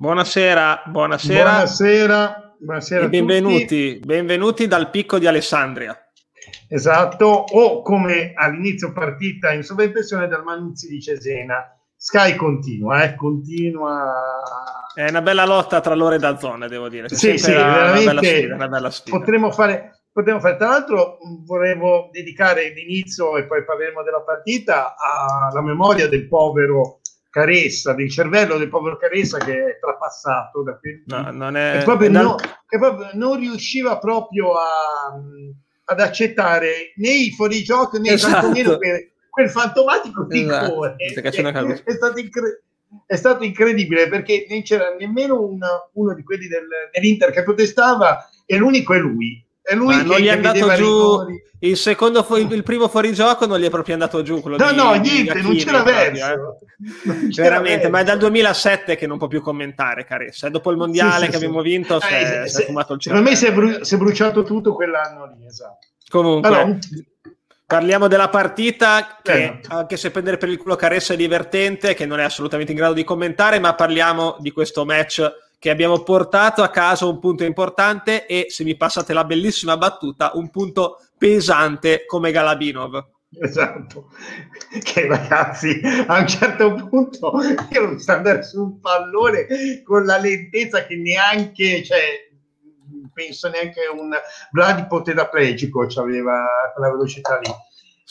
Buonasera, buonasera. Buonasera, buonasera benvenuti, benvenuti dal picco di Alessandria. Esatto, o come all'inizio partita in sovraimpressione dal Manuzzi di Cesena. Sky continua, eh, continua. È una bella lotta tra loro e da zone, devo dire. C'è sì, sì, veramente una bella sfida, una bella sfida. Potremmo fare, potremmo fare, tra l'altro, volevo dedicare l'inizio e poi parleremo della partita alla memoria del povero Caressa, del cervello del povero Caressa che è trapassato da quel... no, non è... Proprio è no, che proprio non riusciva proprio a, ad accettare né i fuorigioco né esatto. tantomeno quel, quel fantomatico. Esatto. È, è, stato incre- è, stato incredibile perché non c'era nemmeno una, uno di quelli del, dell'Inter che protestava e l'unico è lui è lui Ma che, non gli è andato giù il secondo il primo fuorigioco non gli è proprio andato giù quello no di, no niente non c'era verso. eh. veramente ma è dal 2007 che non può più commentare Caressa dopo il mondiale sì, che sì, abbiamo vinto eh, si, è, si è fumato il cielo secondo me è, si è, bruciato tutto quell'anno lì esatto. Comunque allora, Parliamo della partita che, eh. anche se prendere per il culo Caressa è divertente, che non è assolutamente in grado di commentare, ma parliamo di questo match che abbiamo portato a casa un punto importante e, se mi passate la bellissima battuta, un punto pesante come Galabinov. Esatto, che ragazzi a un certo punto io non sto andare su un pallone con la lentezza che neanche, cioè, penso neanche un Vladi tetraplegico aveva quella velocità lì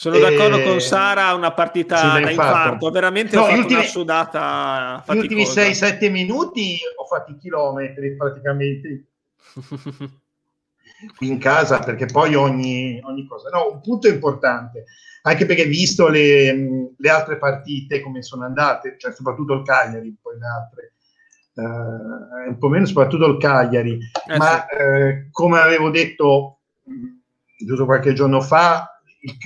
sono e... d'accordo con Sara, una partita sì, da infarto, veramente no, ho fatto ultimi, una sudata faticosa. Gli ultimi 6-7 minuti ho fatto i chilometri praticamente in casa perché poi ogni, ogni, cosa. No, un punto importante, anche perché visto le, le, altre partite come sono andate, cioè soprattutto il Cagliari, poi le altre, eh, un po' meno soprattutto il Cagliari, eh, ma sì. eh, come avevo detto giusto qualche giorno fa,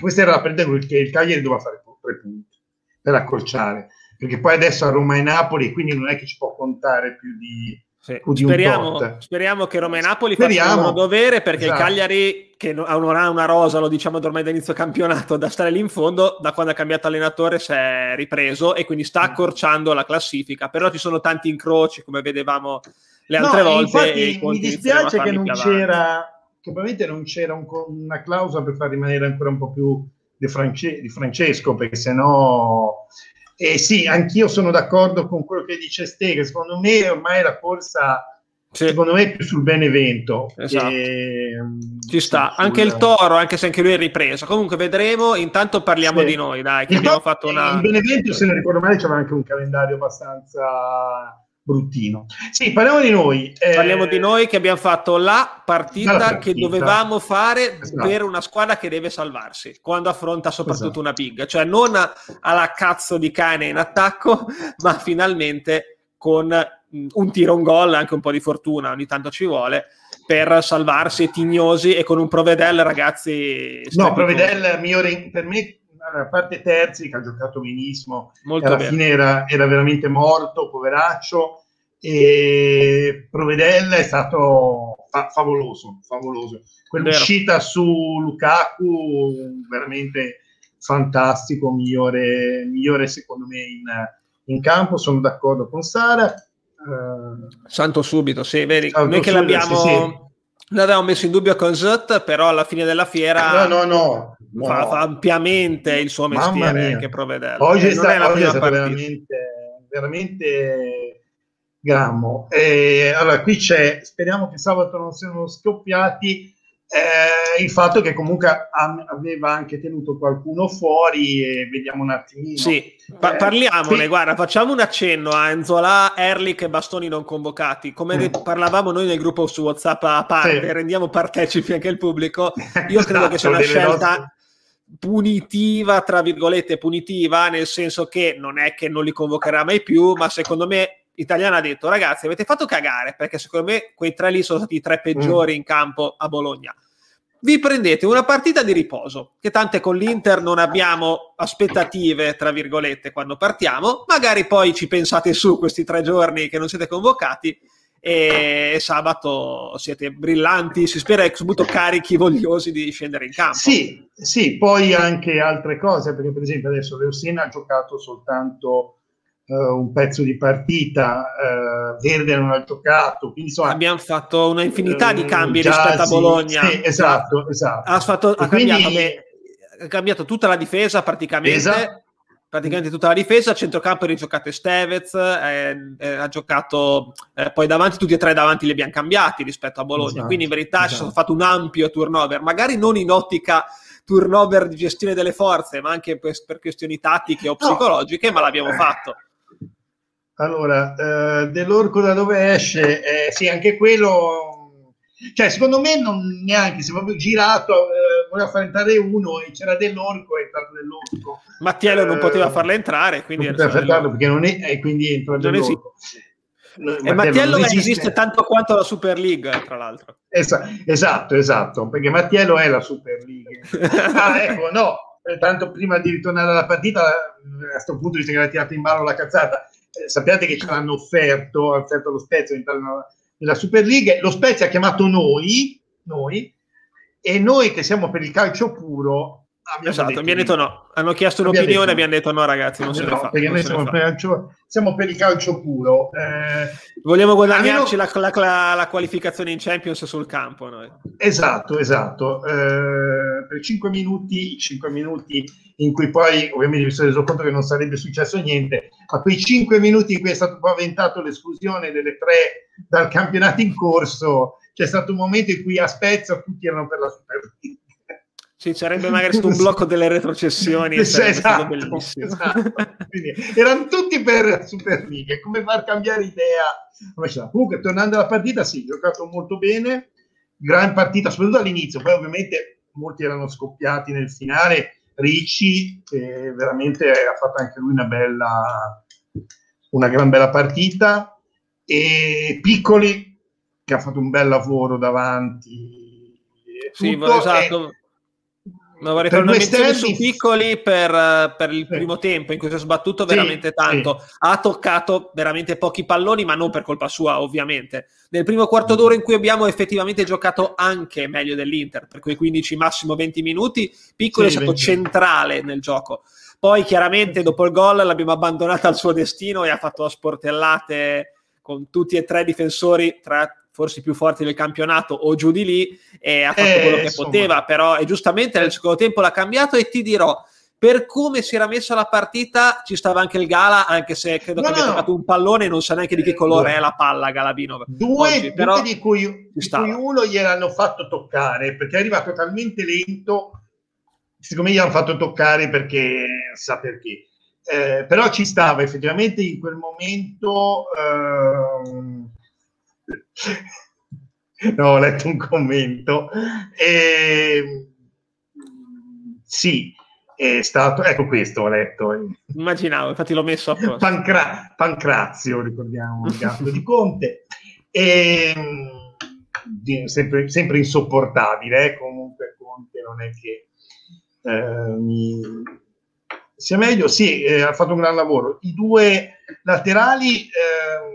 questa era la partita che il Cagliari doveva fare tre punti per accorciare, perché poi adesso a Roma e Napoli, quindi non è che ci può contare più di, sì. Speriamo, speriamo, che Roma e Napoli speriamo. facciano il dovere perché esatto. il Cagliari, che non ha una rosa, lo diciamo ormai da inizio campionato, da stare lì in fondo, da quando ha cambiato allenatore si è ripreso e quindi sta mm. accorciando la classifica. Però ci sono tanti incroci, come vedevamo le altre no, volte. Mi dispiace che non c'era che probabilmente non c'era un, una clausola per far rimanere ancora un po' più di, France, di Francesco, perché sennò... E eh sì, anch'io sono d'accordo con quello che dice Ste, che secondo me ormai la corsa secondo me è più sul Benevento. Esatto. E, Ci sta, sul... anche il Toro, anche se anche lui è ripreso. Comunque vedremo, intanto parliamo sì. di noi, dai, che il abbiamo fatto una... Il Benevento, se non ricordo male, c'era anche un calendario abbastanza bruttino. Sì, parliamo di noi. Eh... Parliamo di noi che abbiamo fatto la partita, partita. che dovevamo fare esatto. per una squadra che deve salvarsi quando affronta soprattutto esatto. una big, cioè non alla cazzo di cane in attacco, ma finalmente con mm, un tiro, un gol, anche un po' di fortuna, ogni tanto ci vuole per salvarsi tignosi e con un Provedel ragazzi no Provedel migliore per me a parte Terzi che ha giocato benissimo, Molto alla bene. fine era, era, veramente morto, poveraccio, e Provedella è stato fa- favoloso, favoloso. Quell'uscita su Lukaku veramente fantastico, migliore, migliore secondo me in, in campo, sono d'accordo con Sara. Uh, Santo subito, sì, vedi, noi che l'abbiamo... Sì, sì L'avevamo messo in dubbio con Zut, però alla fine della fiera no, no, no, fa, fa, ampiamente il suo mestiere che provvede. Oggi è, sta, oggi è stato veramente, veramente grammo. E, allora, qui c'è, speriamo che sabato non siano scoppiati eh, il fatto che comunque aveva anche tenuto qualcuno fuori e vediamo un attimino. Sì, pa- eh, parliamone, sì. guarda, facciamo un accenno a Enzola, Erlich e Bastoni non convocati. Come mm. parlavamo noi nel gruppo su WhatsApp a parte, sì. rendiamo partecipi anche il pubblico. Io esatto, credo che sia una scelta nostre... punitiva, tra virgolette punitiva, nel senso che non è che non li convocherà mai più, ma secondo me Italiano ha detto ragazzi avete fatto cagare perché secondo me quei tre lì sono stati i tre peggiori mm. in campo a Bologna vi prendete una partita di riposo, che tante con l'Inter non abbiamo aspettative, tra virgolette, quando partiamo, magari poi ci pensate su questi tre giorni che non siete convocati e sabato siete brillanti, si spera che sono carichi, vogliosi di scendere in campo. Sì, sì, poi anche altre cose, perché per esempio adesso Leosina ha giocato soltanto uh, un pezzo di partita, uh, Verde non ha giocato. Quindi, insomma, Abbiamo fatto una infinità di cambi rispetto a Bologna. Sì, esatto, esatto. Ha, fatto, ha, quindi... cambiato, beh, ha, cambiato, tutta la difesa praticamente. Esatto. Praticamente tutta la difesa, a centrocampo ha rigiocato Estevez, eh, eh, ha giocato eh, poi davanti, tutti e tre davanti li abbiamo cambiati rispetto a Bologna. Esatto, Quindi in verità esatto. ci è fatto un ampio turnover, magari non in ottica turnover di gestione delle forze, ma anche per, per questioni tattiche o psicologiche, no. ma l'abbiamo fatto. Allora, eh, dell'orco da dove esce? Eh, sì, anche quello, cioè secondo me non neanche, si è proprio girato, eh, voleva far entrare uno e c'era dell'orco, è entrato dell'orco. Mattiello non poteva farlo entrare, quindi... Non poteva perché non è, e quindi entra dell'orco. E Mattiello esiste. esiste. tanto quanto la Super League, tra l'altro. Esa- esatto, esatto, perché Mattiello è la Super League. ah, ecco, no, tanto prima di ritornare alla partita, a questo punto, visto che aveva tirato in ballo la cazzata, eh, sappiate che ci hanno offerto, ha offerto lo Spezia all'interno della Super League, lo Spezia ha chiamato noi, noi, e noi che siamo per il calcio puro esatto, mi hanno detto no. Hanno chiesto un'opinione e abbiamo detto no, ragazzi, non no, se ne fa. Perché noi siamo per, calcio, siamo per, il calcio puro. Eh, Vogliamo guadagnarci meno... la, la, la, qualificazione in Champions sul campo. Noi. Esatto, esatto. Eh, per 5 minuti, 5 minuti in cui poi ovviamente mi sono reso conto che non sarebbe successo niente, ma quei 5 minuti in cui è stato paventato l'esclusione delle tre dal campionato in corso, c'è stato un momento in cui a Spezia tutti erano per la Superliga sì, sarebbe magari stato un blocco delle retrocessioni. esatto, esatto. Erano tutti per Superliga. Come far cambiare idea? Comunque, tornando alla partita, sì, giocato molto bene. Gran partita, soprattutto all'inizio. Poi, ovviamente, molti erano scoppiati nel finale. Ricci, che veramente ha fatto anche lui una bella, una gran bella partita. E Piccoli, che ha fatto un bel lavoro davanti. Sì, esatto. E, No, vorrei fare una menzione su piccoli per, per il sì. primo tempo in cui si è sbattuto veramente sì, tanto. Sì. Ha toccato veramente pochi palloni, ma non per colpa sua, ovviamente. Nel primo quarto d'ora in cui abbiamo effettivamente giocato anche meglio dell'Inter, per quei 15 massimo 20 minuti, piccolo è stato 20. centrale nel gioco. Poi chiaramente dopo il gol l'abbiamo abbandonata al suo destino e ha fatto sportellate con tutti e tre i difensori, tra forse più forti del campionato o giù di lì e ha fatto eh, quello che insomma. poteva, però e giustamente nel secondo tempo l'ha cambiato e ti dirò per come si era messa la partita ci stava anche il Gala, anche se credo no, che abbia no. toccato un pallone e non sa neanche di che colore due. è la palla Galabinov. Due, oggi, due di, cui, di cui uno gliel'hanno fatto toccare perché è arrivato talmente lento, secondo me gli hanno fatto toccare perché sa perché. Eh, però ci stava effettivamente in quel momento eh, no, ho letto un commento. E... Sì, è stato, ecco questo ho letto. Immaginavo, infatti l'ho messo a posto. Pancra- Pancrazio, ricordiamo, il gatto di Conte. E, sempre, sempre, insopportabile, eh? comunque Conte non è che eh, mi... sia meglio. Sì, eh, ha fatto un gran lavoro. I due laterali... Eh,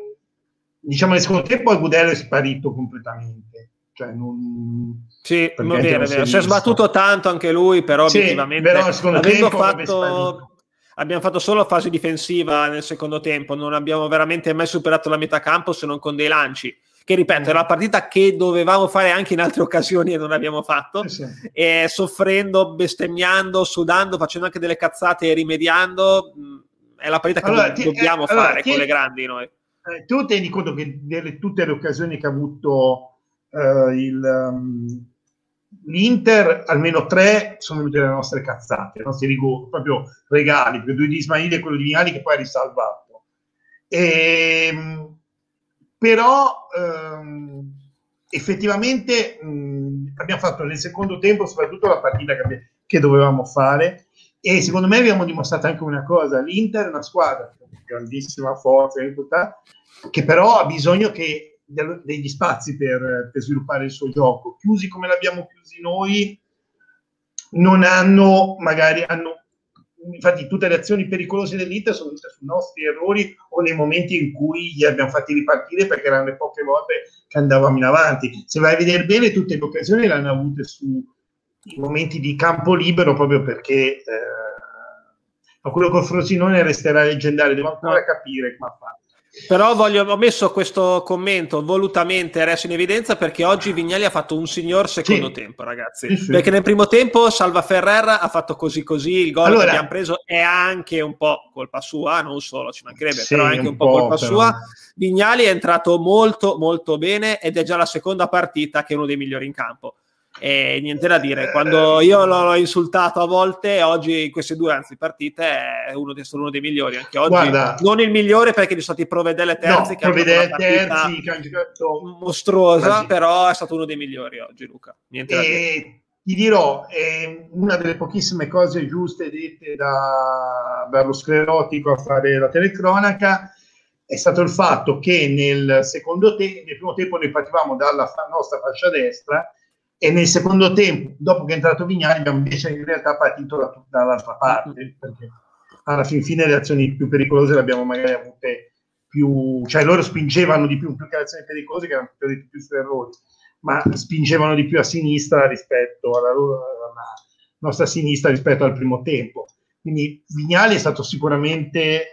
diciamo nel secondo tempo Agudelo è sparito completamente. Cioè non, sì, va bene, si, si è sbattuto tanto anche lui, però sì, obiettivamente però tempo fatto, abbiamo fatto solo fase difensiva nel secondo tempo, non abbiamo veramente mai superato la metà campo se non con dei lanci. Che ripeto, era la partita che dovevamo fare anche in altre occasioni e non abbiamo fatto. Eh sì. E soffrendo, bestemmiando, sudando, facendo anche delle cazzate e rimediando, mm, è la partita che allora, do- dobbiamo ti, eh, fare allora, con ti, le grandi noi eh, tu tieni conto che delle, tutte le occasioni che ha avuto eh, il, um, l'Inter, almeno tre sono venute le nostre cazzate, i nostri rigori, proprio regali, perché due di Ismaili e quello di Vignali che poi ha risalvato. E, ehm, però ehm, effettivamente mh, abbiamo fatto nel secondo tempo soprattutto la partita che, che dovevamo fare e secondo me abbiamo dimostrato anche una cosa, l'Inter è una squadra con grandissima forza, che però ha bisogno che, degli spazi per, per, sviluppare il suo gioco. Chiusi come l'abbiamo chiusi noi, non hanno, magari hanno, infatti tutte le azioni pericolose dell'Inter sono tutte sui nostri errori o nei momenti in cui li abbiamo fatti ripartire perché erano le poche volte che andavamo in avanti. Se vai a vedere bene, tutte le occasioni le hanno avute su i momenti di campo libero proprio perché eh, ma quello con Frosinone resterà leggendario, devo ancora capire come ha fatto. Però voglio, ho messo questo commento volutamente adesso in evidenza perché oggi Vignali ha fatto un signor secondo sì. tempo, ragazzi. Sì, sì. Perché nel primo tempo Salva Ferrer ha fatto così così, il gol allora, che abbiamo preso è anche un po' colpa sua, non solo, ci mancherebbe, però è anche un, un po' colpa però. sua. Vignali è entrato molto molto bene ed è già la seconda partita che è uno dei migliori in campo e niente da dire. Quando io l'ho insultato a volte, oggi in queste due anzi partite è uno, dei, uno dei migliori. Anche oggi Guarda, non il migliore perché ci sono stati Provedelle terzi no, che Provedelle terzi che hanno giocato mostruosa, però è stato uno dei migliori oggi, Luca. Niente da dire. Ti dirò, è una delle pochissime cose giuste dette da, dallo sclerotico a fare la telecronaca è stato il fatto che nel secondo tempo, nel primo tempo noi partivamo dalla nostra fascia destra e nel secondo tempo, dopo che è entrato Vignali, abbiamo invece in realtà partito da, dall'altra parte, perché alla fin fine le azioni più pericolose le abbiamo magari avute più, cioè loro spingevano di più, più che le azioni pericolose che erano più, più su errori, ma spingevano di più a sinistra rispetto alla, loro, alla nostra sinistra rispetto al primo tempo. Quindi Vignali è stato sicuramente, eh,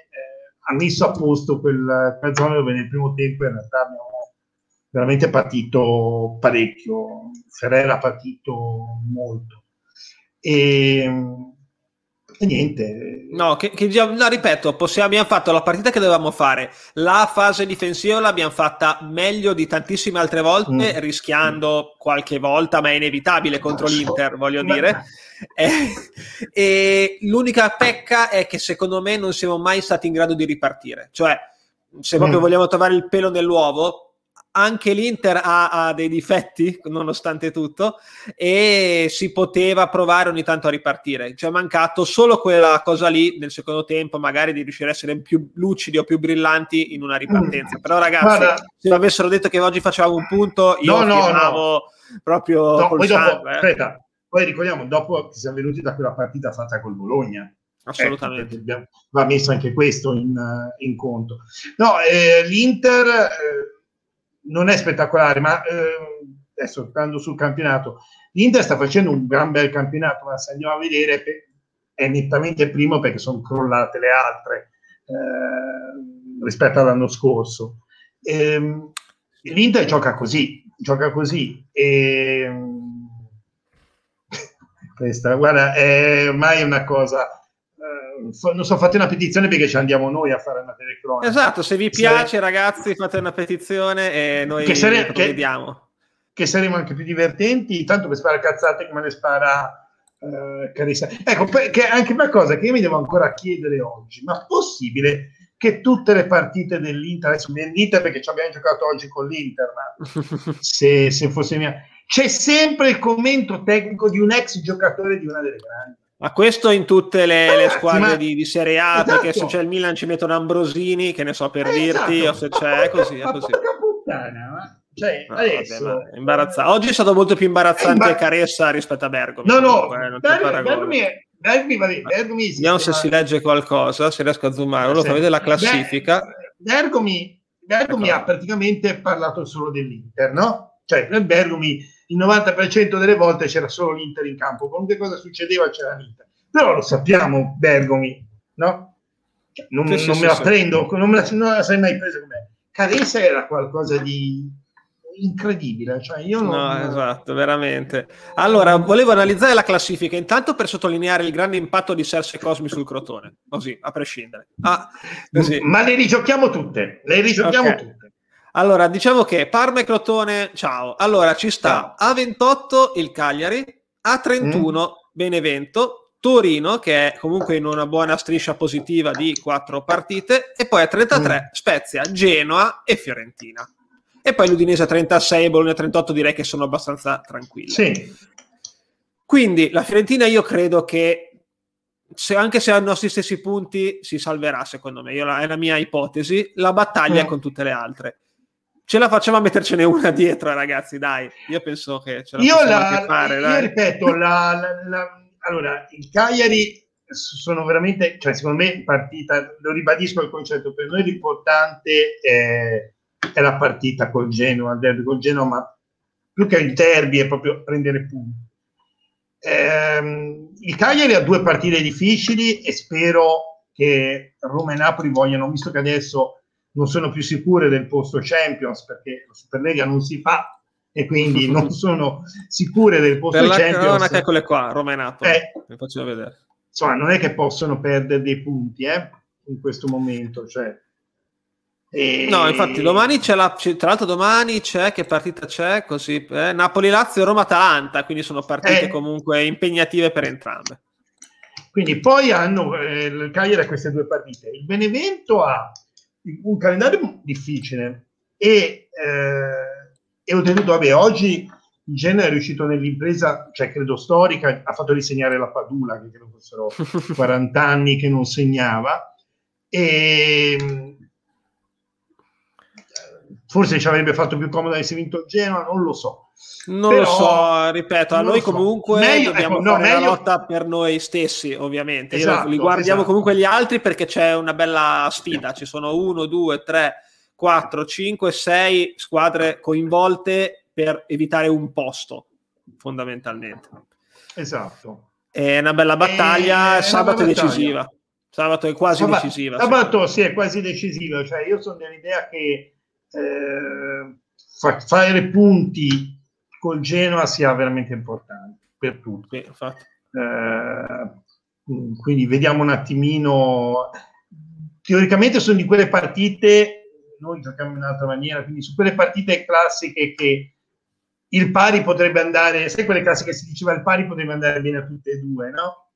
ha messo a posto quel, quella zona dove nel primo tempo in realtà abbiamo veramente partito parecchio, Ferrera ha partito molto. E, e niente. No, che, che no, ripeto, possiamo, abbiamo fatto la partita che dovevamo fare, la fase difensiva l'abbiamo fatta meglio di tantissime altre volte, mm. rischiando mm. qualche volta, ma è inevitabile contro l'Inter, voglio dire. E, e l'unica pecca è che secondo me non siamo mai stati in grado di ripartire. Cioè, se proprio mm. vogliamo trovare il pelo nell'uovo, anche l'Inter ha, ha, dei difetti, nonostante tutto, e si poteva provare ogni tanto a ripartire. Ci è mancato solo quella cosa lì nel secondo tempo, magari di riuscire a essere più lucidi o più brillanti in una ripartenza. Mm. Però, ragazzi, Guarda, se avessero detto che oggi facevamo un punto, io no, no, no. proprio no, poi, dopo, aspetta, poi ricordiamo, dopo che siamo venuti da quella partita fatta col Bologna. Assolutamente. Eh, va messo anche questo in, in conto. No, eh, l'Inter. Non è spettacolare, ma eh, adesso stando sul campionato, l'Inter sta facendo un gran bel campionato, ma se andiamo a vedere è nettamente primo perché sono crollate le altre eh, rispetto all'anno scorso. E, ehm, L'Inter gioca così, gioca così e questa, guarda, è ormai una cosa non so, fate una petizione perché ci andiamo noi a fare una telecronaca. Esatto, se vi piace se... ragazzi fate una petizione e noi che sare... che, vediamo. Che saremo anche più divertenti, tanto per sparare cazzate come le spara uh, Carissa. Ecco, perché anche una cosa che io mi devo ancora chiedere oggi, ma possibile che tutte le partite dell'Inter, adesso l'Inter perché ci abbiamo giocato oggi con l'Inter, ma se, se fosse mia... C'è sempre il commento tecnico di un ex giocatore di una delle grandi ma questo in tutte le, le squadre ma... di, di, Serie A, esatto. perché se c'è il Milan ci mettono Ambrosini, che ne so per esatto. dirti, o se c'è, è così, è così. Puttana, cioè, no, adesso... vabbè, imbarazzante. Oggi è stato molto più imbarazzante imbar- Caressa rispetto a Bergomi. No, no, Bergomi, Bergomi, è, Bergomi, vabbè, Bergomi Vediamo se si legge qualcosa, se riesco a zoomare. Lo fa vedere la classifica. Bergomi, Bergomi ecco. ha praticamente parlato solo dell'Inter, no? Cioè, Bergomi il 90% delle volte c'era solo l'Inter in campo, qualunque cosa succedeva c'era l'Inter. Però lo sappiamo, Bergomi, no? Cioè, non, sì, non sì, me la sì, prendo, non me la, non la sei mai presa con me. Caressa era qualcosa di incredibile. Cioè io non... No, esatto, veramente. Allora, volevo analizzare la classifica intanto per sottolineare il grande impatto di Serse Cosmi sul Crotone, così, a prescindere. Ah, così. Ma le rigiochiamo tutte, le rigiochiamo okay. tutte. Allora, diciamo che Parma e Crotone, ciao. Allora, ci sta a 28 il Cagliari, a 31 mm. Benevento, Torino, che è comunque in una buona striscia positiva di quattro partite, e poi a 33 mm. Spezia, Genoa e Fiorentina. E poi l'Udinese a 36 e Bologna a 38 direi che sono abbastanza tranquilli. Sì. Quindi la Fiorentina io credo che se, anche se ha i nostri stessi punti si salverà secondo me, io, è la mia ipotesi, la battaglia mm. è con tutte le altre ce la facciamo a mettercene una dietro, ragazzi, dai. Io penso che ce la io la, fare. Io ripeto, la, la, allora, il Cagliari sono veramente, cioè secondo me partita, lo ribadisco il concetto, per noi l'importante è, è la partita col Genoa, il derby col Genoa, ma più che il derby è proprio prendere punti. ehm, il Cagliari ha due partite difficili e spero che Roma e Napoli vogliano, visto che adesso non sono più sicure del posto Champions perché la Superlega non si fa e quindi non sono sicure del posto per Champions. Per la eccole qua, Roma e Napoli, eh, mi faccio vedere. Insomma, non è che possono perdere dei punti eh, in questo momento, cioè e... No, infatti domani c'è la, tra l'altro domani c'è, che partita c'è? Così, eh? Napoli-Lazio e Roma-Atalanta, quindi sono partite eh. comunque impegnative per entrambe. Quindi poi hanno eh, il Cagliari a queste due partite. Il Benevento ha un calendario difficile e, eh, e oltretutto, vabbè, oggi in genere è riuscito nell'impresa, cioè credo storica, ha fatto risegnare la Padula, che credo fossero 40 anni che non segnava. E forse ci avrebbe fatto più comodo avesse vinto Genoa, non lo so. Non Però, lo so, ripeto, a noi so. comunque meglio, dobbiamo ecco, fare no, meglio... la lotta per noi stessi, ovviamente. Esatto, li guardiamo esatto. comunque gli altri perché c'è una bella sfida. Ci sono uno, due, tre, quattro, cinque, sei squadre coinvolte per evitare un posto, fondamentalmente. Esatto. È una bella battaglia, e... sabato è, decisiva. Sabato è quasi sabato, decisiva. Sabato sì, è quasi decisiva. Cioè, io sono dell'idea che eh, fa, fare punti col Genoa sia veramente importante per tutti. Eh, quindi vediamo un attimino. Teoricamente sono di quelle partite, noi giochiamo in un'altra maniera, quindi su quelle partite classiche che il pari potrebbe andare, sai quelle classiche che si diceva il pari potrebbe andare bene a tutte e due, no?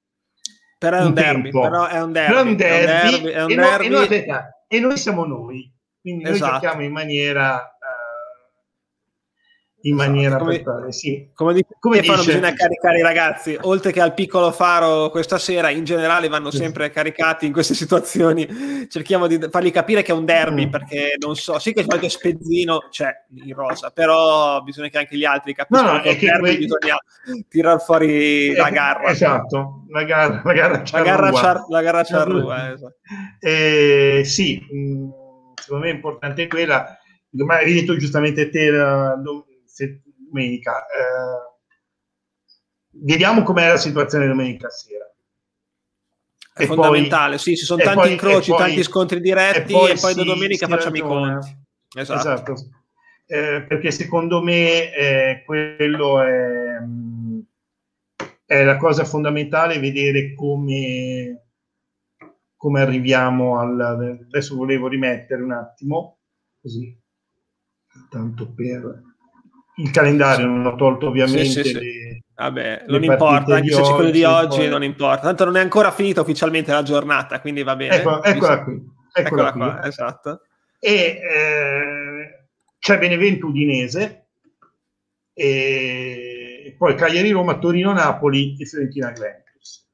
Però è un, derby, però è un derby, però è un derby, è un derby, è un derby. E, noi, e, noi, e noi siamo noi quindi esatto. noi giochiamo in maniera in esatto. maniera come, totale, sì. come, di, come fanno bisogna caricare i ragazzi oltre che al piccolo faro questa sera in generale vanno sempre caricati in queste situazioni cerchiamo di fargli capire che è un derby mm. perché non so sì che qualche spezzino c'è in rosa però bisogna che anche gli altri capiscano no, no, che, che derby que... bisogna tirare fuori la garra esatto la garra la garra la garra, char- la garra charrua esatto. eh, sì mm, secondo me è importante quella, come hai detto giustamente te domenica, eh, vediamo com'è la situazione domenica sera. È e fondamentale, poi, sì, ci sono tanti poi, incroci, poi, tanti scontri diretti e poi, e poi da domenica facciamo i conti. Esatto. esatto. Eh, perché secondo me eh, quello è, è la cosa fondamentale, vedere come come arriviamo al... Adesso volevo rimettere un attimo, così, tanto per... Il calendario non ho tolto ovviamente sì, sì, sì. le... Vabbè, non importa, anche se c'è quello di oggi poi... non importa. Tanto non è ancora finita ufficialmente la giornata, quindi va bene. Ecco, eccola qui. Eccola, eccola qui. qua, esatto. E eh, c'è Benevento Udinese, e poi Cagliari Roma, Torino Napoli e Fiorentina Juventus.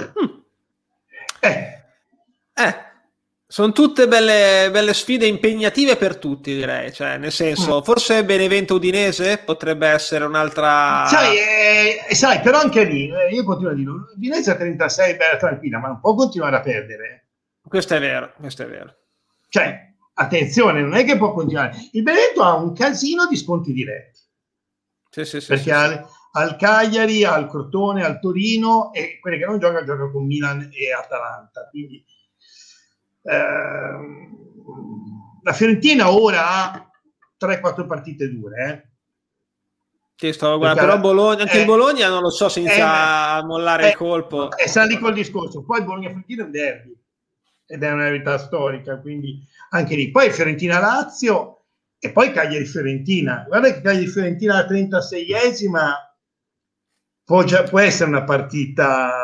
Mm. Eh, eh, sono tutte belle, belle, sfide impegnative per tutti, direi. Cioè, nel senso, mm. forse Benevento Udinese potrebbe essere un'altra. Sai, eh, sai però anche lì, eh, io continuo a dire: Udinese a 36 è bella tranquilla, ma non può continuare a perdere. Questo è vero, questo è vero. Cioè, attenzione, non è che può continuare. Il Benevento ha un casino di sconti diretti. Sì, sì, sì. Perché sì, al, al, Cagliari, al Crotone, al Torino e quelli che non giocano, giocano con Milan e Atalanta. Quindi Ehm, la Fiorentina ora ha 3-4 partite dure. Eh. Stavo guardando, però Bologna, anche eh, il Bologna non lo so se inizia eh, mollare il eh, colpo. E sta lì col discorso. Poi Bologna-Fiorentina è un derby ed è una verità storica, quindi anche lì. Poi Fiorentina-Lazio e poi Cagliari-Fiorentina. Guarda che Cagliari-Fiorentina alla 36esima può, già, può essere una partita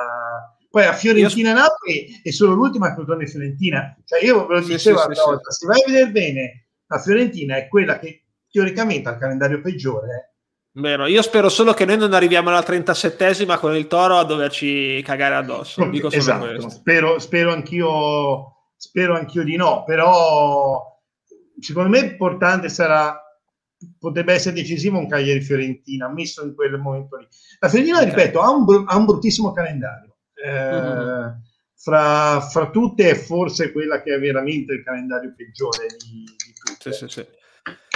poi a Fiorentina io... Napoli è solo l'ultima Crotone Fiorentina. Cioè io ve lo dicevo sì, sì, volta, se vai a vedere bene, la Fiorentina è quella che teoricamente ha il calendario peggiore. Vero, io spero solo che noi non arriviamo alla 37esima con il Toro a doverci cagare addosso. Dico esatto, spero, spero, anch'io, spero anch'io di no, però secondo me importante sarà potrebbe essere decisivo un Cagliari Fiorentina messo in quel momento lì. La Fiorentina, okay. ripeto, ha un, ha un bruttissimo calendario mm-hmm. fra, fra, tutte è forse quella che ha veramente il calendario peggiore di, di tutte. Sì, sì, sì.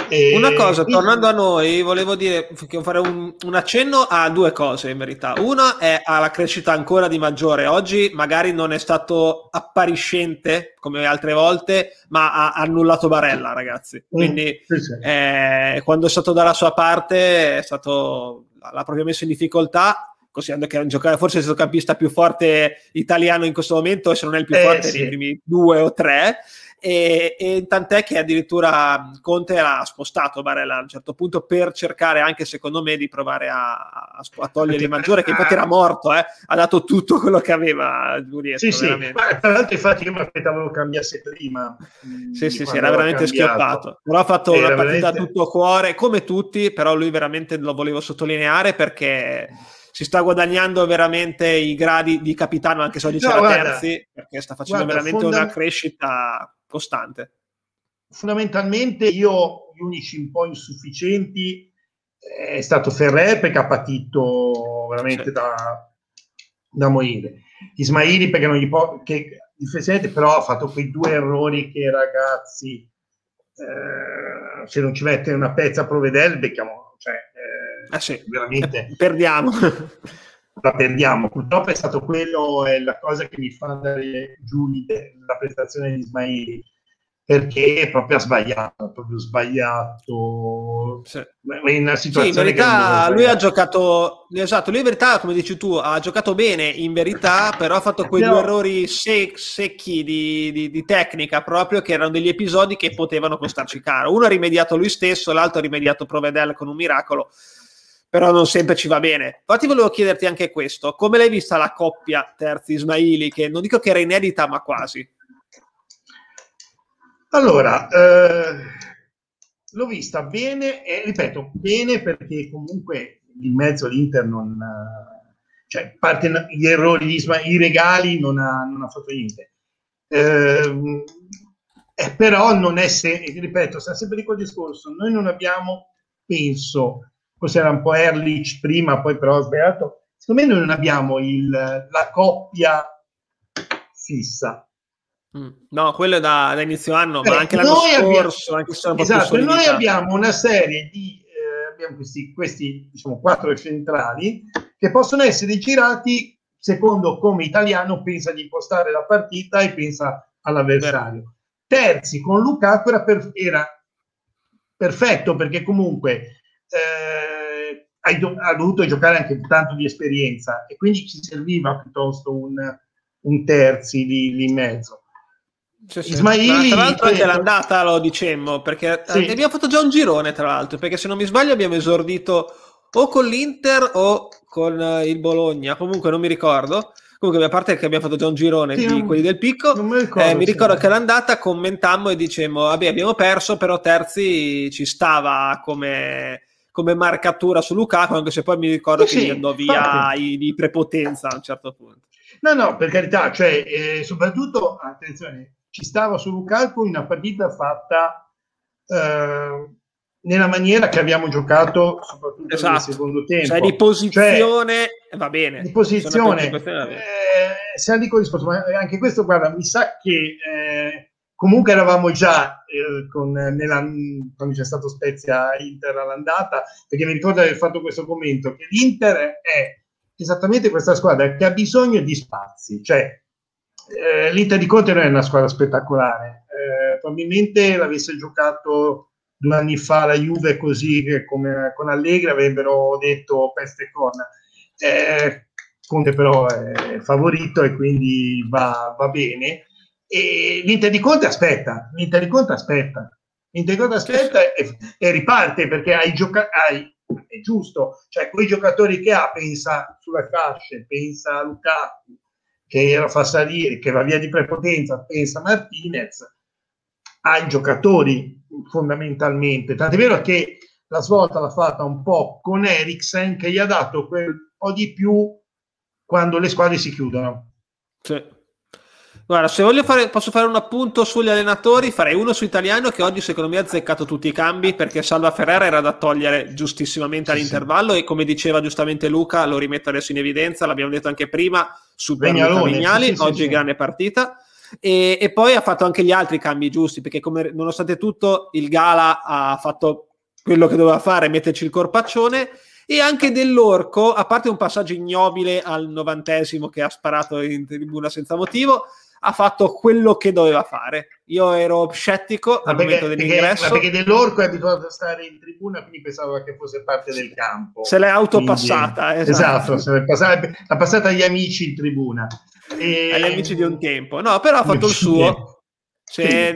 E... Una cosa, tornando a noi, volevo dire fare un, un, accenno a due cose in verità. Una è alla crescita ancora di maggiore. Oggi magari non è stato appariscente come altre volte, ma ha annullato Barella, ragazzi. Mm, Quindi mm, sì, sì. Eh, quando è stato dalla sua parte è stato, l'ha proprio messo in difficoltà considerando che è un giocatore, forse il centrocampista più forte italiano in questo momento, se non è il più eh, forte sì. dei primi due o tre. E, e, tant'è che addirittura Conte l'ha spostato Barella a un certo punto per cercare anche secondo me di provare a, a, a togliere Maggiore che infatti era morto eh? ha dato tutto quello che aveva Giulietto sì, sì. Ma, tra l'altro infatti io mi aspettavo che cambiasse prima mm, sì sì, sì era veramente schioppato però ha fatto era una partita veramente... a tutto cuore come tutti però lui veramente lo volevo sottolineare perché si sta guadagnando veramente i gradi di capitano anche se oggi no, c'era guarda, terzi perché sta facendo guarda, veramente fonda... una crescita costante. Fondamentalmente io gli unici un po' insufficienti eh, è stato Ferrer perché ha patito veramente sì. da, da morire. Ismaili perché non gli può, che difensivamente però ha fatto quei due errori che ragazzi eh, se non ci mette una pezza a Provedel becchiamo, cioè eh, sì. veramente eh, perdiamo la perdiamo. Purtroppo è stato quello, è la cosa che mi fa andare giù la prestazione di Ismaili, perché proprio ha sbagliato, ha proprio sbagliato sì. in una situazione sì, in verità lui ha giocato esatto, lui in verità come dici tu ha giocato bene in verità, però ha fatto quei no. due errori sec- secchi di, di, di, tecnica proprio che erano degli episodi che potevano costarci caro. Uno ha rimediato lui stesso, l'altro ha rimediato Provedel con un miracolo però non sempre ci va bene. Infatti volevo chiederti anche questo, come l'hai vista la coppia Terzi Ismaili, che non dico che era inedita, ma quasi? Allora, eh, l'ho vista bene, e ripeto, bene perché comunque in mezzo l'Inter non... cioè, parte gli errori di Ismaili, i regali non ha, non ha fatto niente. Eh, eh, però non è se, ripeto, sta sempre di quel discorso, noi non abbiamo, penso, forse era un po' Erlich prima, poi però ho sbagliato. Secondo me noi non abbiamo il, la coppia fissa. Mm. No, quello è da, da inizio anno, eh, ma anche l'anno scorso. Abbiamo, anche esatto, noi abbiamo una serie di eh, abbiamo questi, questi diciamo, quattro centrali che possono essere girati secondo come italiano pensa di impostare la partita e pensa all'avversario. Terzi con Lukaku era, per, era perfetto perché comunque eh, hai do- ha dovuto giocare anche tanto di esperienza e quindi ci serviva piuttosto un, un terzi lì, lì in mezzo. Sì, sì. Ismaili, tra l'altro anche l'andata lo dicemmo perché sì. abbiamo fatto già un girone tra l'altro perché se non mi sbaglio abbiamo esordito o con l'Inter o con uh, il Bologna comunque non mi ricordo comunque a parte che abbiamo fatto già un girone sì, di quelli del picco mi ricordo, eh, mi ricordo che l'andata commentammo e dicemmo vabbè abbiamo perso però terzi ci stava come come marcatura su Lukaku, anche se poi mi ricordo sì, che sì, andò via i, di prepotenza a un certo punto. No, no, per carità, cioè, eh, soprattutto, attenzione, ci stava su Lukaku in una partita fatta eh, nella maniera che abbiamo giocato soprattutto esatto. nel secondo tempo. Cioè di posizione cioè, va bene. Di posizione, eh, se dico discorso, ma anche questo, guarda, mi sa che eh, Comunque eravamo già eh, con, nella, quando c'è stato Spezia Inter all'andata, perché mi ricordo di aver fatto questo commento, che l'Inter è esattamente questa squadra che ha bisogno di spazi, cioè eh, l'Inter di Conte non è una squadra spettacolare, eh, probabilmente l'avesse giocato due anni fa la Juve così come con Allegri avrebbero detto peste con. Eh, Conte però è favorito e quindi va, va bene e l'Inter di Conte aspetta, l'Inter di Conte aspetta, l'Inter di Conte aspetta e, e riparte perché hai giocatori, è giusto, cioè quei giocatori che ha, pensa sulla fasce, pensa a Lukaku, che lo fa salire, che va via di prepotenza, pensa a Martinez, ai giocatori fondamentalmente, tant'è vero che la svolta l'ha fatta un po' con Eriksen che gli ha dato quel po' di più quando le squadre si chiudono. Sì. Guarda, se voglio fare, posso fare un appunto sugli allenatori, farei uno su italiano che oggi secondo me ha azzeccato tutti i cambi perché Salva Ferrara era da togliere giustissimamente sì, all'intervallo sì. e come diceva giustamente Luca, lo rimetto adesso in evidenza, l'abbiamo detto anche prima, su Vignali, sì, oggi grande partita. E, e, poi ha fatto anche gli altri cambi giusti, perché come, nonostante tutto il Gala ha fatto quello che doveva fare, metterci il corpaccione, e anche dell'orco, a parte un passaggio ignobile al novantesimo che ha sparato in tribuna senza motivo, ha fatto quello che doveva fare. Io ero scettico al perché, momento dell'ingresso. Perché, perché dell'orco è abituato a stare in tribuna, quindi pensavo che fosse parte del campo. Se l'è autopassata. Quindi, esatto, esatto passata, l'ha passata agli amici in tribuna. E... Agli amici di un tempo. No, però ha fatto il suo. Cioè,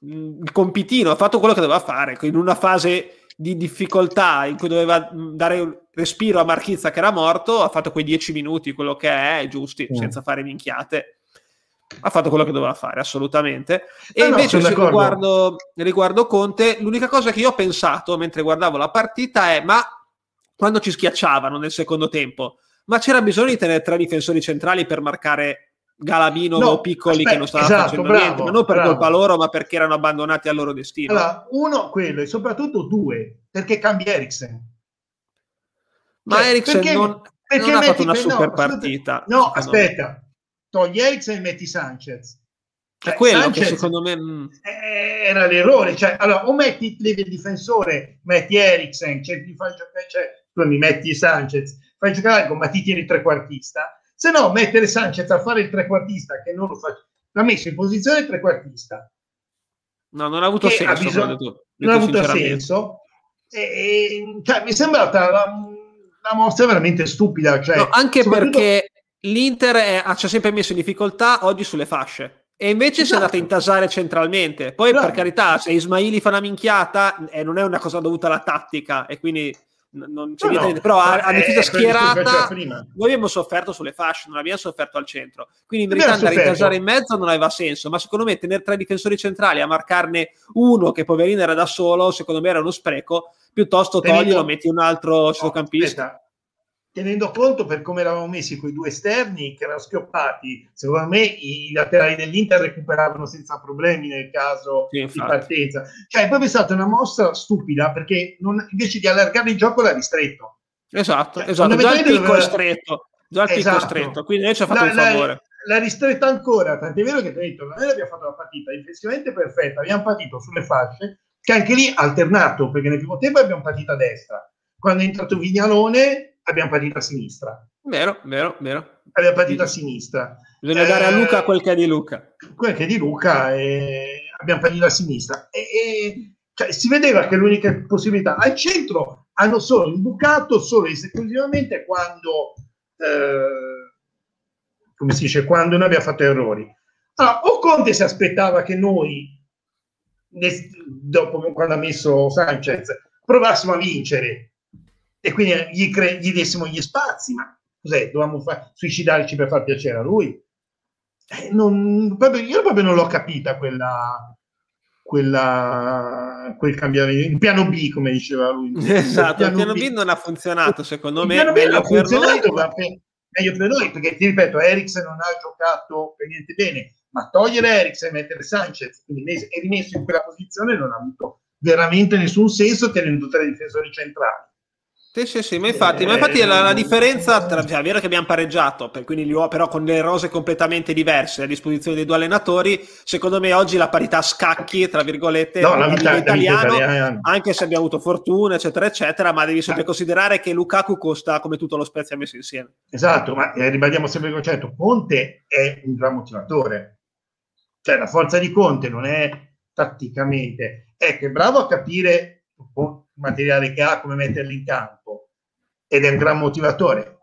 il compitino ha fatto quello che doveva fare in una fase di difficoltà in cui doveva dare respiro a Marchizza che era morto ha fatto quei dieci minuti quello che è giusti mm. senza fare minchiate ha fatto quello che doveva fare, assolutamente. E no, invece, no, riguardo, riguardo Conte, l'unica cosa che io ho pensato mentre guardavo la partita è: ma quando ci schiacciavano nel secondo tempo, ma c'era bisogno di tenere tre difensori centrali per marcare Galabino no, o Piccoli aspetta, che non stavano esatto, facendo bravo, niente, ma non per bravo. colpa loro, ma perché erano abbandonati al loro destino. Allora, uno, quello, e soprattutto due, perché cambia Eriksen. Ma cioè, Eriksen non, perché non ha fatto una super partita. No, aspetta, togli Eriksen e metti Sanchez. Cioè, è quello Sanchez che secondo me mm, era l'errore. Cioè, allora, o metti il difensore, metti Eriksen, cioè, cioè, tu mi metti Sanchez, fai giocare con ma ti tieni il trequartista. Se no, mettere Sanchez a fare il trequartista che non lo fa, l'ha messo in posizione trequartista. No, non ha avuto senso. Ha bisogno, detto, non ha avuto senso. E, e, cioè, mi è sembrata una mossa veramente stupida. Cioè, no, anche perché l'Inter è, ci ha sempre messo in difficoltà oggi sulle fasce. E invece esatto. si è andata a esatto. intasare centralmente. Poi, Bravo. per carità, se Ismaili fa una minchiata, eh, non è una cosa dovuta alla tattica, e quindi non c'è no, niente. No. Però a, a difesa schierata, noi abbiamo sofferto sulle fasce, non abbiamo sofferto al centro. Quindi in verità andare a intasare in mezzo non aveva senso. Ma secondo me tenere tre difensori centrali a marcarne uno che poverino era da solo, secondo me era uno spreco. Piuttosto toglilo, metti un altro centrocampista. Aspetta tenendo conto per come eravamo messi quei due esterni che erano schioppati, secondo me i laterali dell'Inter recuperavano senza problemi nel caso sì, di partenza. Cioè, è proprio stata una mossa stupida perché non, invece di allargare il gioco l'ha ristretto. Esatto, cioè, esatto. già il picco doveva... è stretto, già il picco esatto. è stretto, quindi lei ci ha fatto la, un favore. L'ha ristretta ancora, tant'è vero che ti ho detto, noi abbiamo fatto la partita difensivamente perfetta, abbiamo partito sulle fasce, che anche lì alternato, perché nel primo tempo abbiamo partito a destra. Quando è entrato Vignalone abbiamo partito a sinistra. Vero, vero, vero. Abbiamo partito a sinistra. Bisogna eh, dare a Luca quel che è di Luca. Quel che è di Luca e abbiamo partito a sinistra. E, e cioè, si vedeva che l'unica possibilità al centro hanno solo imbucato solo e esclusivamente quando eh, come si dice quando noi abbiamo fatto errori allora, o Conte si aspettava che noi dopo quando ha messo Sanchez provassimo a vincere e quindi gli, cre- gli dessimo gli spazi, ma cos'è? Dovevamo fa- suicidarci per far piacere a lui? Eh, non, proprio, io proprio non l'ho capita quella, quella, quel cambiamento, il piano B come diceva lui. Esatto, il piano, il piano B. B. non ha funzionato secondo il me. Il piano B non ha funzionato, ma per, meglio per noi, perché ti ripeto, Eriksen non ha giocato per niente bene, ma togliere Eriksen e mettere Sanchez e rimesso in quella posizione non ha avuto veramente nessun senso tenendo tre difensori centrali. Sì, sì, sì, ma infatti, ma infatti la, la, differenza tra, cioè, è vero che abbiamo pareggiato, per, quindi gli, però con le rose completamente diverse a disposizione dei due allenatori, secondo me oggi la parità scacchi, tra virgolette, no, la vita, italiano, italiana. anche se abbiamo avuto fortuna, eccetera, eccetera, ma devi sempre ah. considerare che Lukaku costa come tutto lo Spezia messo insieme. Esatto, ma eh, ribadiamo sempre il concetto, Conte è un gran motivatore, cioè la forza di Conte non è tatticamente, è che è bravo a capire materiale che ha, come metterli in campo, ed è un gran motivatore.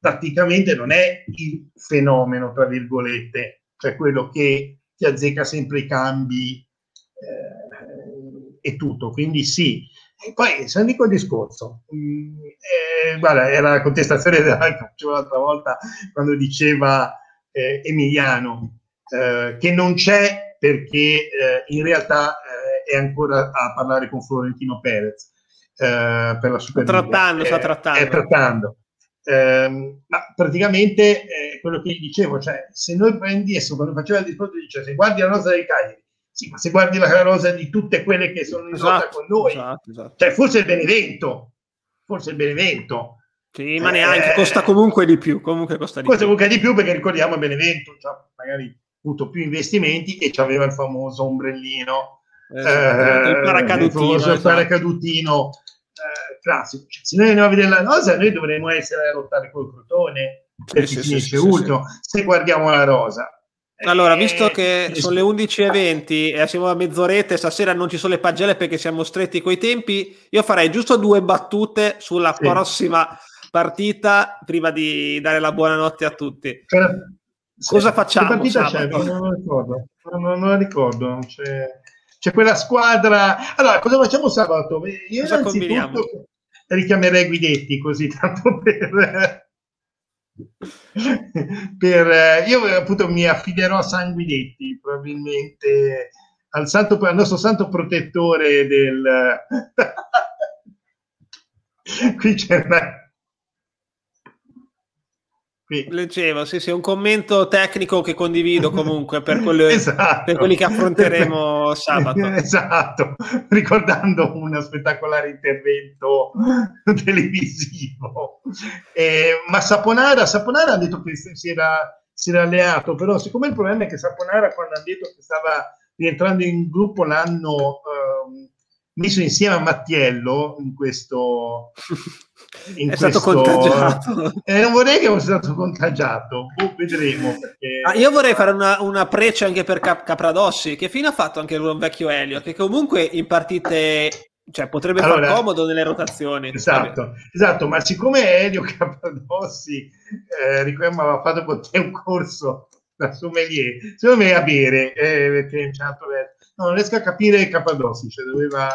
Tatticamente non è il fenomeno, tra virgolette, cioè quello che ti azzecca sempre i cambi eh, e tutto. Quindi sì. E poi, se dico il discorso, mm, eh, guarda, era la contestazione che facevo l'altra volta quando diceva eh, Emiliano eh, che non c'è perché eh, in realtà eh, è ancora a parlare con Florentino Perez eh, per la Superliga. Trattando, sta trattando. È trattando. Eh, ma praticamente eh, quello che gli dicevo, cioè se noi prendi adesso quando faceva il discorso dice se guardi la rosa dei Cagliari, sì, ma se guardi la rosa di tutte quelle che sono in esatto, con noi, esatto, esatto. cioè forse il Benevento, forse il Benevento. Sì, ma neanche, eh, costa comunque di più, comunque costa di costa più. comunque di più perché ricordiamo Benevento, cioè magari avuto più investimenti e aveva il famoso ombrellino. Eh, il paracadutino. Il, esatto. paracadutino eh, classico. Cioè, se noi andiamo a vedere la rosa, noi dovremmo essere a lottare col crotone per sì, chi sì, finisce sì, ultimo. Se guardiamo la rosa, allora, visto che eh, sono le 11.20 e siamo a mezz'oretta e stasera non ci sono le pagelle perché siamo stretti coi tempi, io farei giusto due battute sulla sì. prossima partita prima di dare la buonanotte a tutti. Cosa sì. facciamo? Che partita c'è? Non, non, la ricordo. Non, non la ricordo. C'è, c'è, quella squadra. Allora, cosa facciamo sabato? Io cosa innanzitutto richiamerei Guidetti così tanto per per, io appunto mi affiderò a Sanguinetti, probabilmente al, santo, al nostro santo protettore del... Qui c'è una Leggevo, sì, sì, un commento tecnico che condivido comunque per, quelle, esatto. per quelli che affronteremo sabato. Esatto, ricordando uno spettacolare intervento televisivo. Eh, ma Saponara, Saponara ha detto che si era, si era alleato, però siccome il problema è che Saponara quando ha detto che stava rientrando in gruppo l'anno... Eh, messo insieme a Mattiello in questo è questo... stato contagiato. Eh, non vorrei che fosse stato contagiato. Oh, vedremo perché... ah, io vorrei fare una, una preccia anche per Cap- Capradossi che fine ha fatto anche lui un vecchio Elio che comunque in partite cioè potrebbe allora, far comodo nelle rotazioni. Esatto, esatto ma siccome Elio Capradossi eh, ricordiamo aveva fatto con te un corso da sommelier secondo me a bere eh, perché certo, no, non riesco a capire Capadossi, cioè doveva...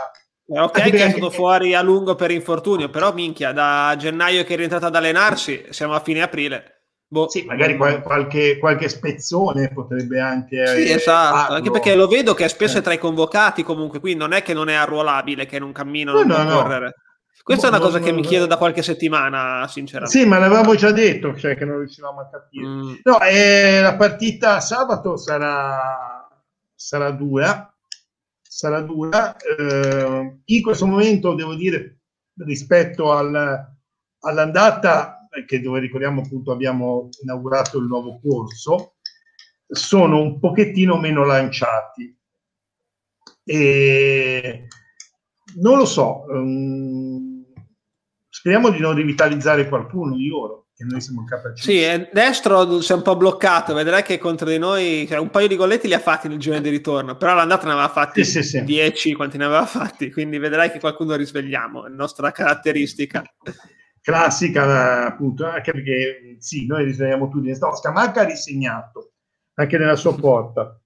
Eh, ok che è stato fuori a lungo per infortunio, però minchia, da gennaio che è rientrato ad allenarsi, siamo a fine aprile. Boh. Sì, magari qual- qualche, qualche, spezzone potrebbe anche... Sì, eh, esatto, farlo. anche perché lo vedo che spesso eh. è tra i convocati comunque, quindi non è che non è arruolabile, che non cammina, non no, può no, correre. Questa è una cosa no, che mi chiedo da qualche settimana, sinceramente. Sì, ma l'avevamo già detto, cioè che non riuscivamo a capire. Mm. No, eh, la partita sabato sarà, sarà dura, sarà dura. Eh, in questo momento devo dire rispetto al, all'andata, che dove ricordiamo appunto abbiamo inaugurato il nuovo corso, sono un pochettino meno lanciati. E non lo so, um, speriamo di non rivitalizzare qualcuno di loro che noi siamo capaci. Sì, destro si è un po' bloccato, vedrai che contro di noi cioè, un paio di golletti li ha fatti nel giro di ritorno, però l'andata ne aveva fatti sì, sì, 10 quanti ne aveva fatti, quindi vedrai che qualcuno risvegliamo, è la nostra caratteristica. Classica, appunto, anche perché sì, noi risvegliamo tutti. No, Scamacca ha risegnato anche nella sua porta.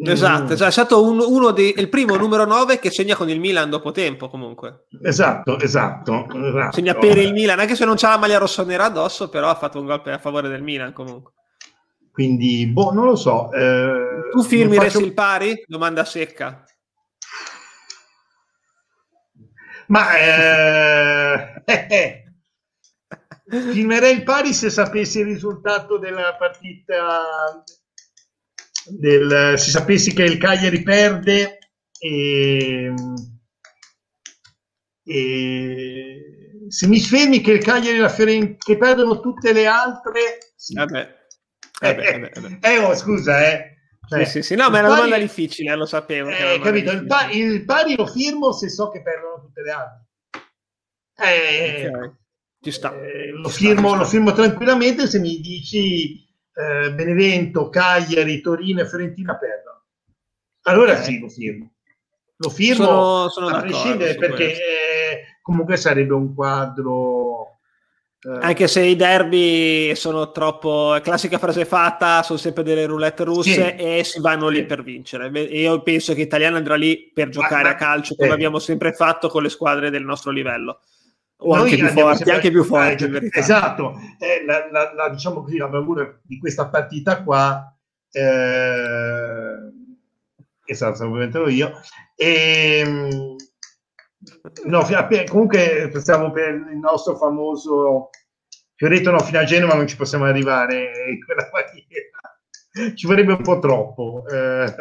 Esatto, mm. è stato un, uno dei, il primo numero 9 che segna con il Milan dopo tempo comunque. Esatto, esatto. esatto. Segna per il Milan, anche se non c'ha la maglia rossonera addosso, però ha fatto un gol a favore del Milan comunque. Quindi, boh, non lo so. Eh, tu firmi faccio... il pari? Domanda secca. Ma eh, eh, eh. firmerei il pari se sapessi il risultato della partita del, si sapessi che il Cagliari perde e, e se mi fermi che il Cagliari e la Fiorentina che perdono tutte le altre sì. vabbè. Vabbè, eh, vabbè, vabbè. eh, oh, scusa eh cioè, sì, sì, sì, no, ma è una domanda difficile, lo sapevo. Eh, capito? Il pari, il, pari, lo firmo se so che perdono tutte le altre. Eh, okay. Ci sta. Eh, lo, firmo, sta, lo firmo tranquillamente se mi dici eh, Benevento, Cagliari, Torino e Fiorentina perdono. Allora okay. sì, lo firmo. Lo firmo sono, sono a prescindere perché eh, comunque sarebbe un quadro... Eh. Anche se i derby sono troppo, classica frase fatta, sono sempre delle roulette russe sì. e si vanno lì per vincere. Io penso che l'Italiano andrà lì per giocare ma, ma, a calcio come eh. abbiamo sempre fatto con le squadre del nostro livello o anche più, forti, anche più forti, eh, esatto, eh, la, la, la, diciamo così, la bravura di questa partita qua eh, esatto, ovviamente io e, ehm, no, comunque stiamo per il nostro famoso Fioretto no, fino a Genova non ci possiamo arrivare in quella maniera. Ci vorrebbe un po' troppo eh,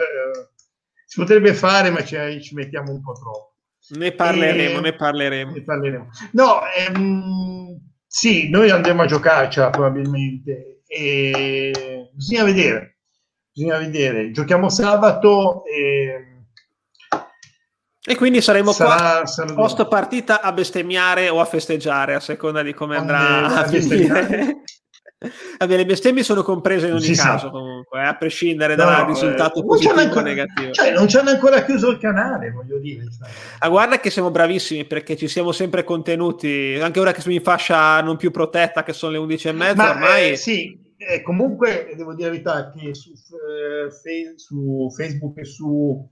si potrebbe fare ma ci, ci mettiamo un po' troppo ne parleremo, e... ne parleremo. Ne parleremo. No, ehm, sì, noi andremo a giocarcela probabilmente e bisogna vedere. bisogna vedere. Giochiamo sabato e... E quindi saremo sarà, qua sarà post partita a bestemmiare o a festeggiare, a seconda di come andrà a finire. Vabbè, le bestemmie sono comprese in ogni si caso, sa. comunque, eh, a prescindere no, dal risultato eh, positivo ancora, o negativo. Cioè, non ci hanno ancora chiuso il canale, voglio dire. Cioè. Ah, guarda che siamo bravissimi perché ci siamo sempre contenuti, anche ora che sono in fascia non più protetta, che sono le 11 e mezza, Ma, ormai... Eh, sì, eh, comunque devo dire la verità che su, eh, fe- su, Facebook e su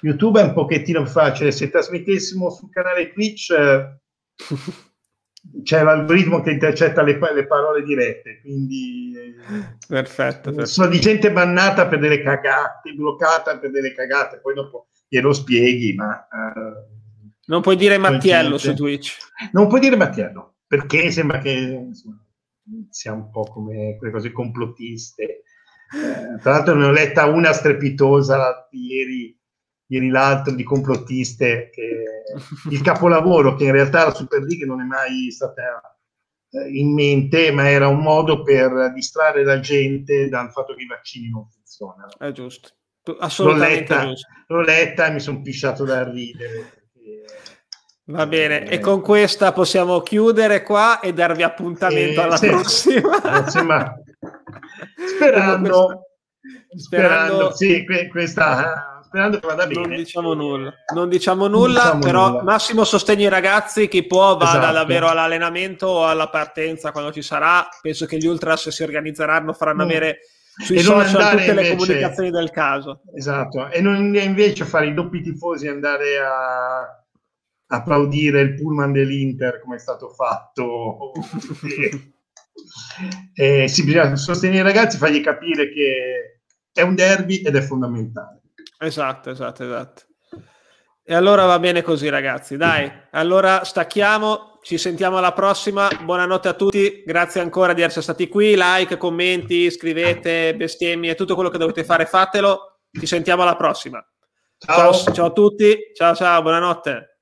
YouTube è un pochettino facile. Se trasmettessimo sul canale Twitch eh, c'è l'algoritmo che intercetta le, le parole dirette, quindi perfetto, perfetto. sono di gente bannata per delle cagate, bloccata per delle cagate, poi dopo glielo spieghi, ma... Uh, non puoi dire Mattiello su Twitch. Non puoi dire Mattiello, perché sembra che insomma, sia un po' come quelle cose complottiste. Eh, tra l'altro ne ho letta una strepitosa ieri, ieri l'altro di complottiste, che il capolavoro che in realtà la Super League non è mai stata eh, in mente, ma era un modo per distrarre la gente dal fatto che i vaccini non funzionano. È giusto. Assolutamente l'ho letta, giusto. L'ho letta e mi sono pisciato da ridere. Va bene, e con questa possiamo chiudere qua e darvi appuntamento eh, alla sì, prossima. Insomma, sperando, sperando, sì, questa, sperando che vada bene. Non diciamo nulla, non diciamo nulla non diciamo però nulla. massimo sostegno ai ragazzi, chi può vada esatto. davvero all'allenamento o alla partenza quando ci sarà. Penso che gli ultras si organizzeranno, faranno mm. avere sui social tutte le comunicazioni del caso. Esatto, e non invece fare i doppi tifosi e andare a applaudire il pullman dell'Inter come è stato fatto. e, e, sì, bisogna sostenere i ragazzi, fargli capire che è un derby ed è fondamentale. Esatto, esatto, esatto. E allora va bene così, ragazzi. Dai, allora stacchiamo. Ci sentiamo alla prossima. Buonanotte a tutti. Grazie ancora di essere stati qui. Like, commenti, scrivete, bestemmie, tutto quello che dovete fare, fatelo. Ci sentiamo alla prossima. Ciao, ciao, ciao a tutti. Ciao, ciao, buonanotte.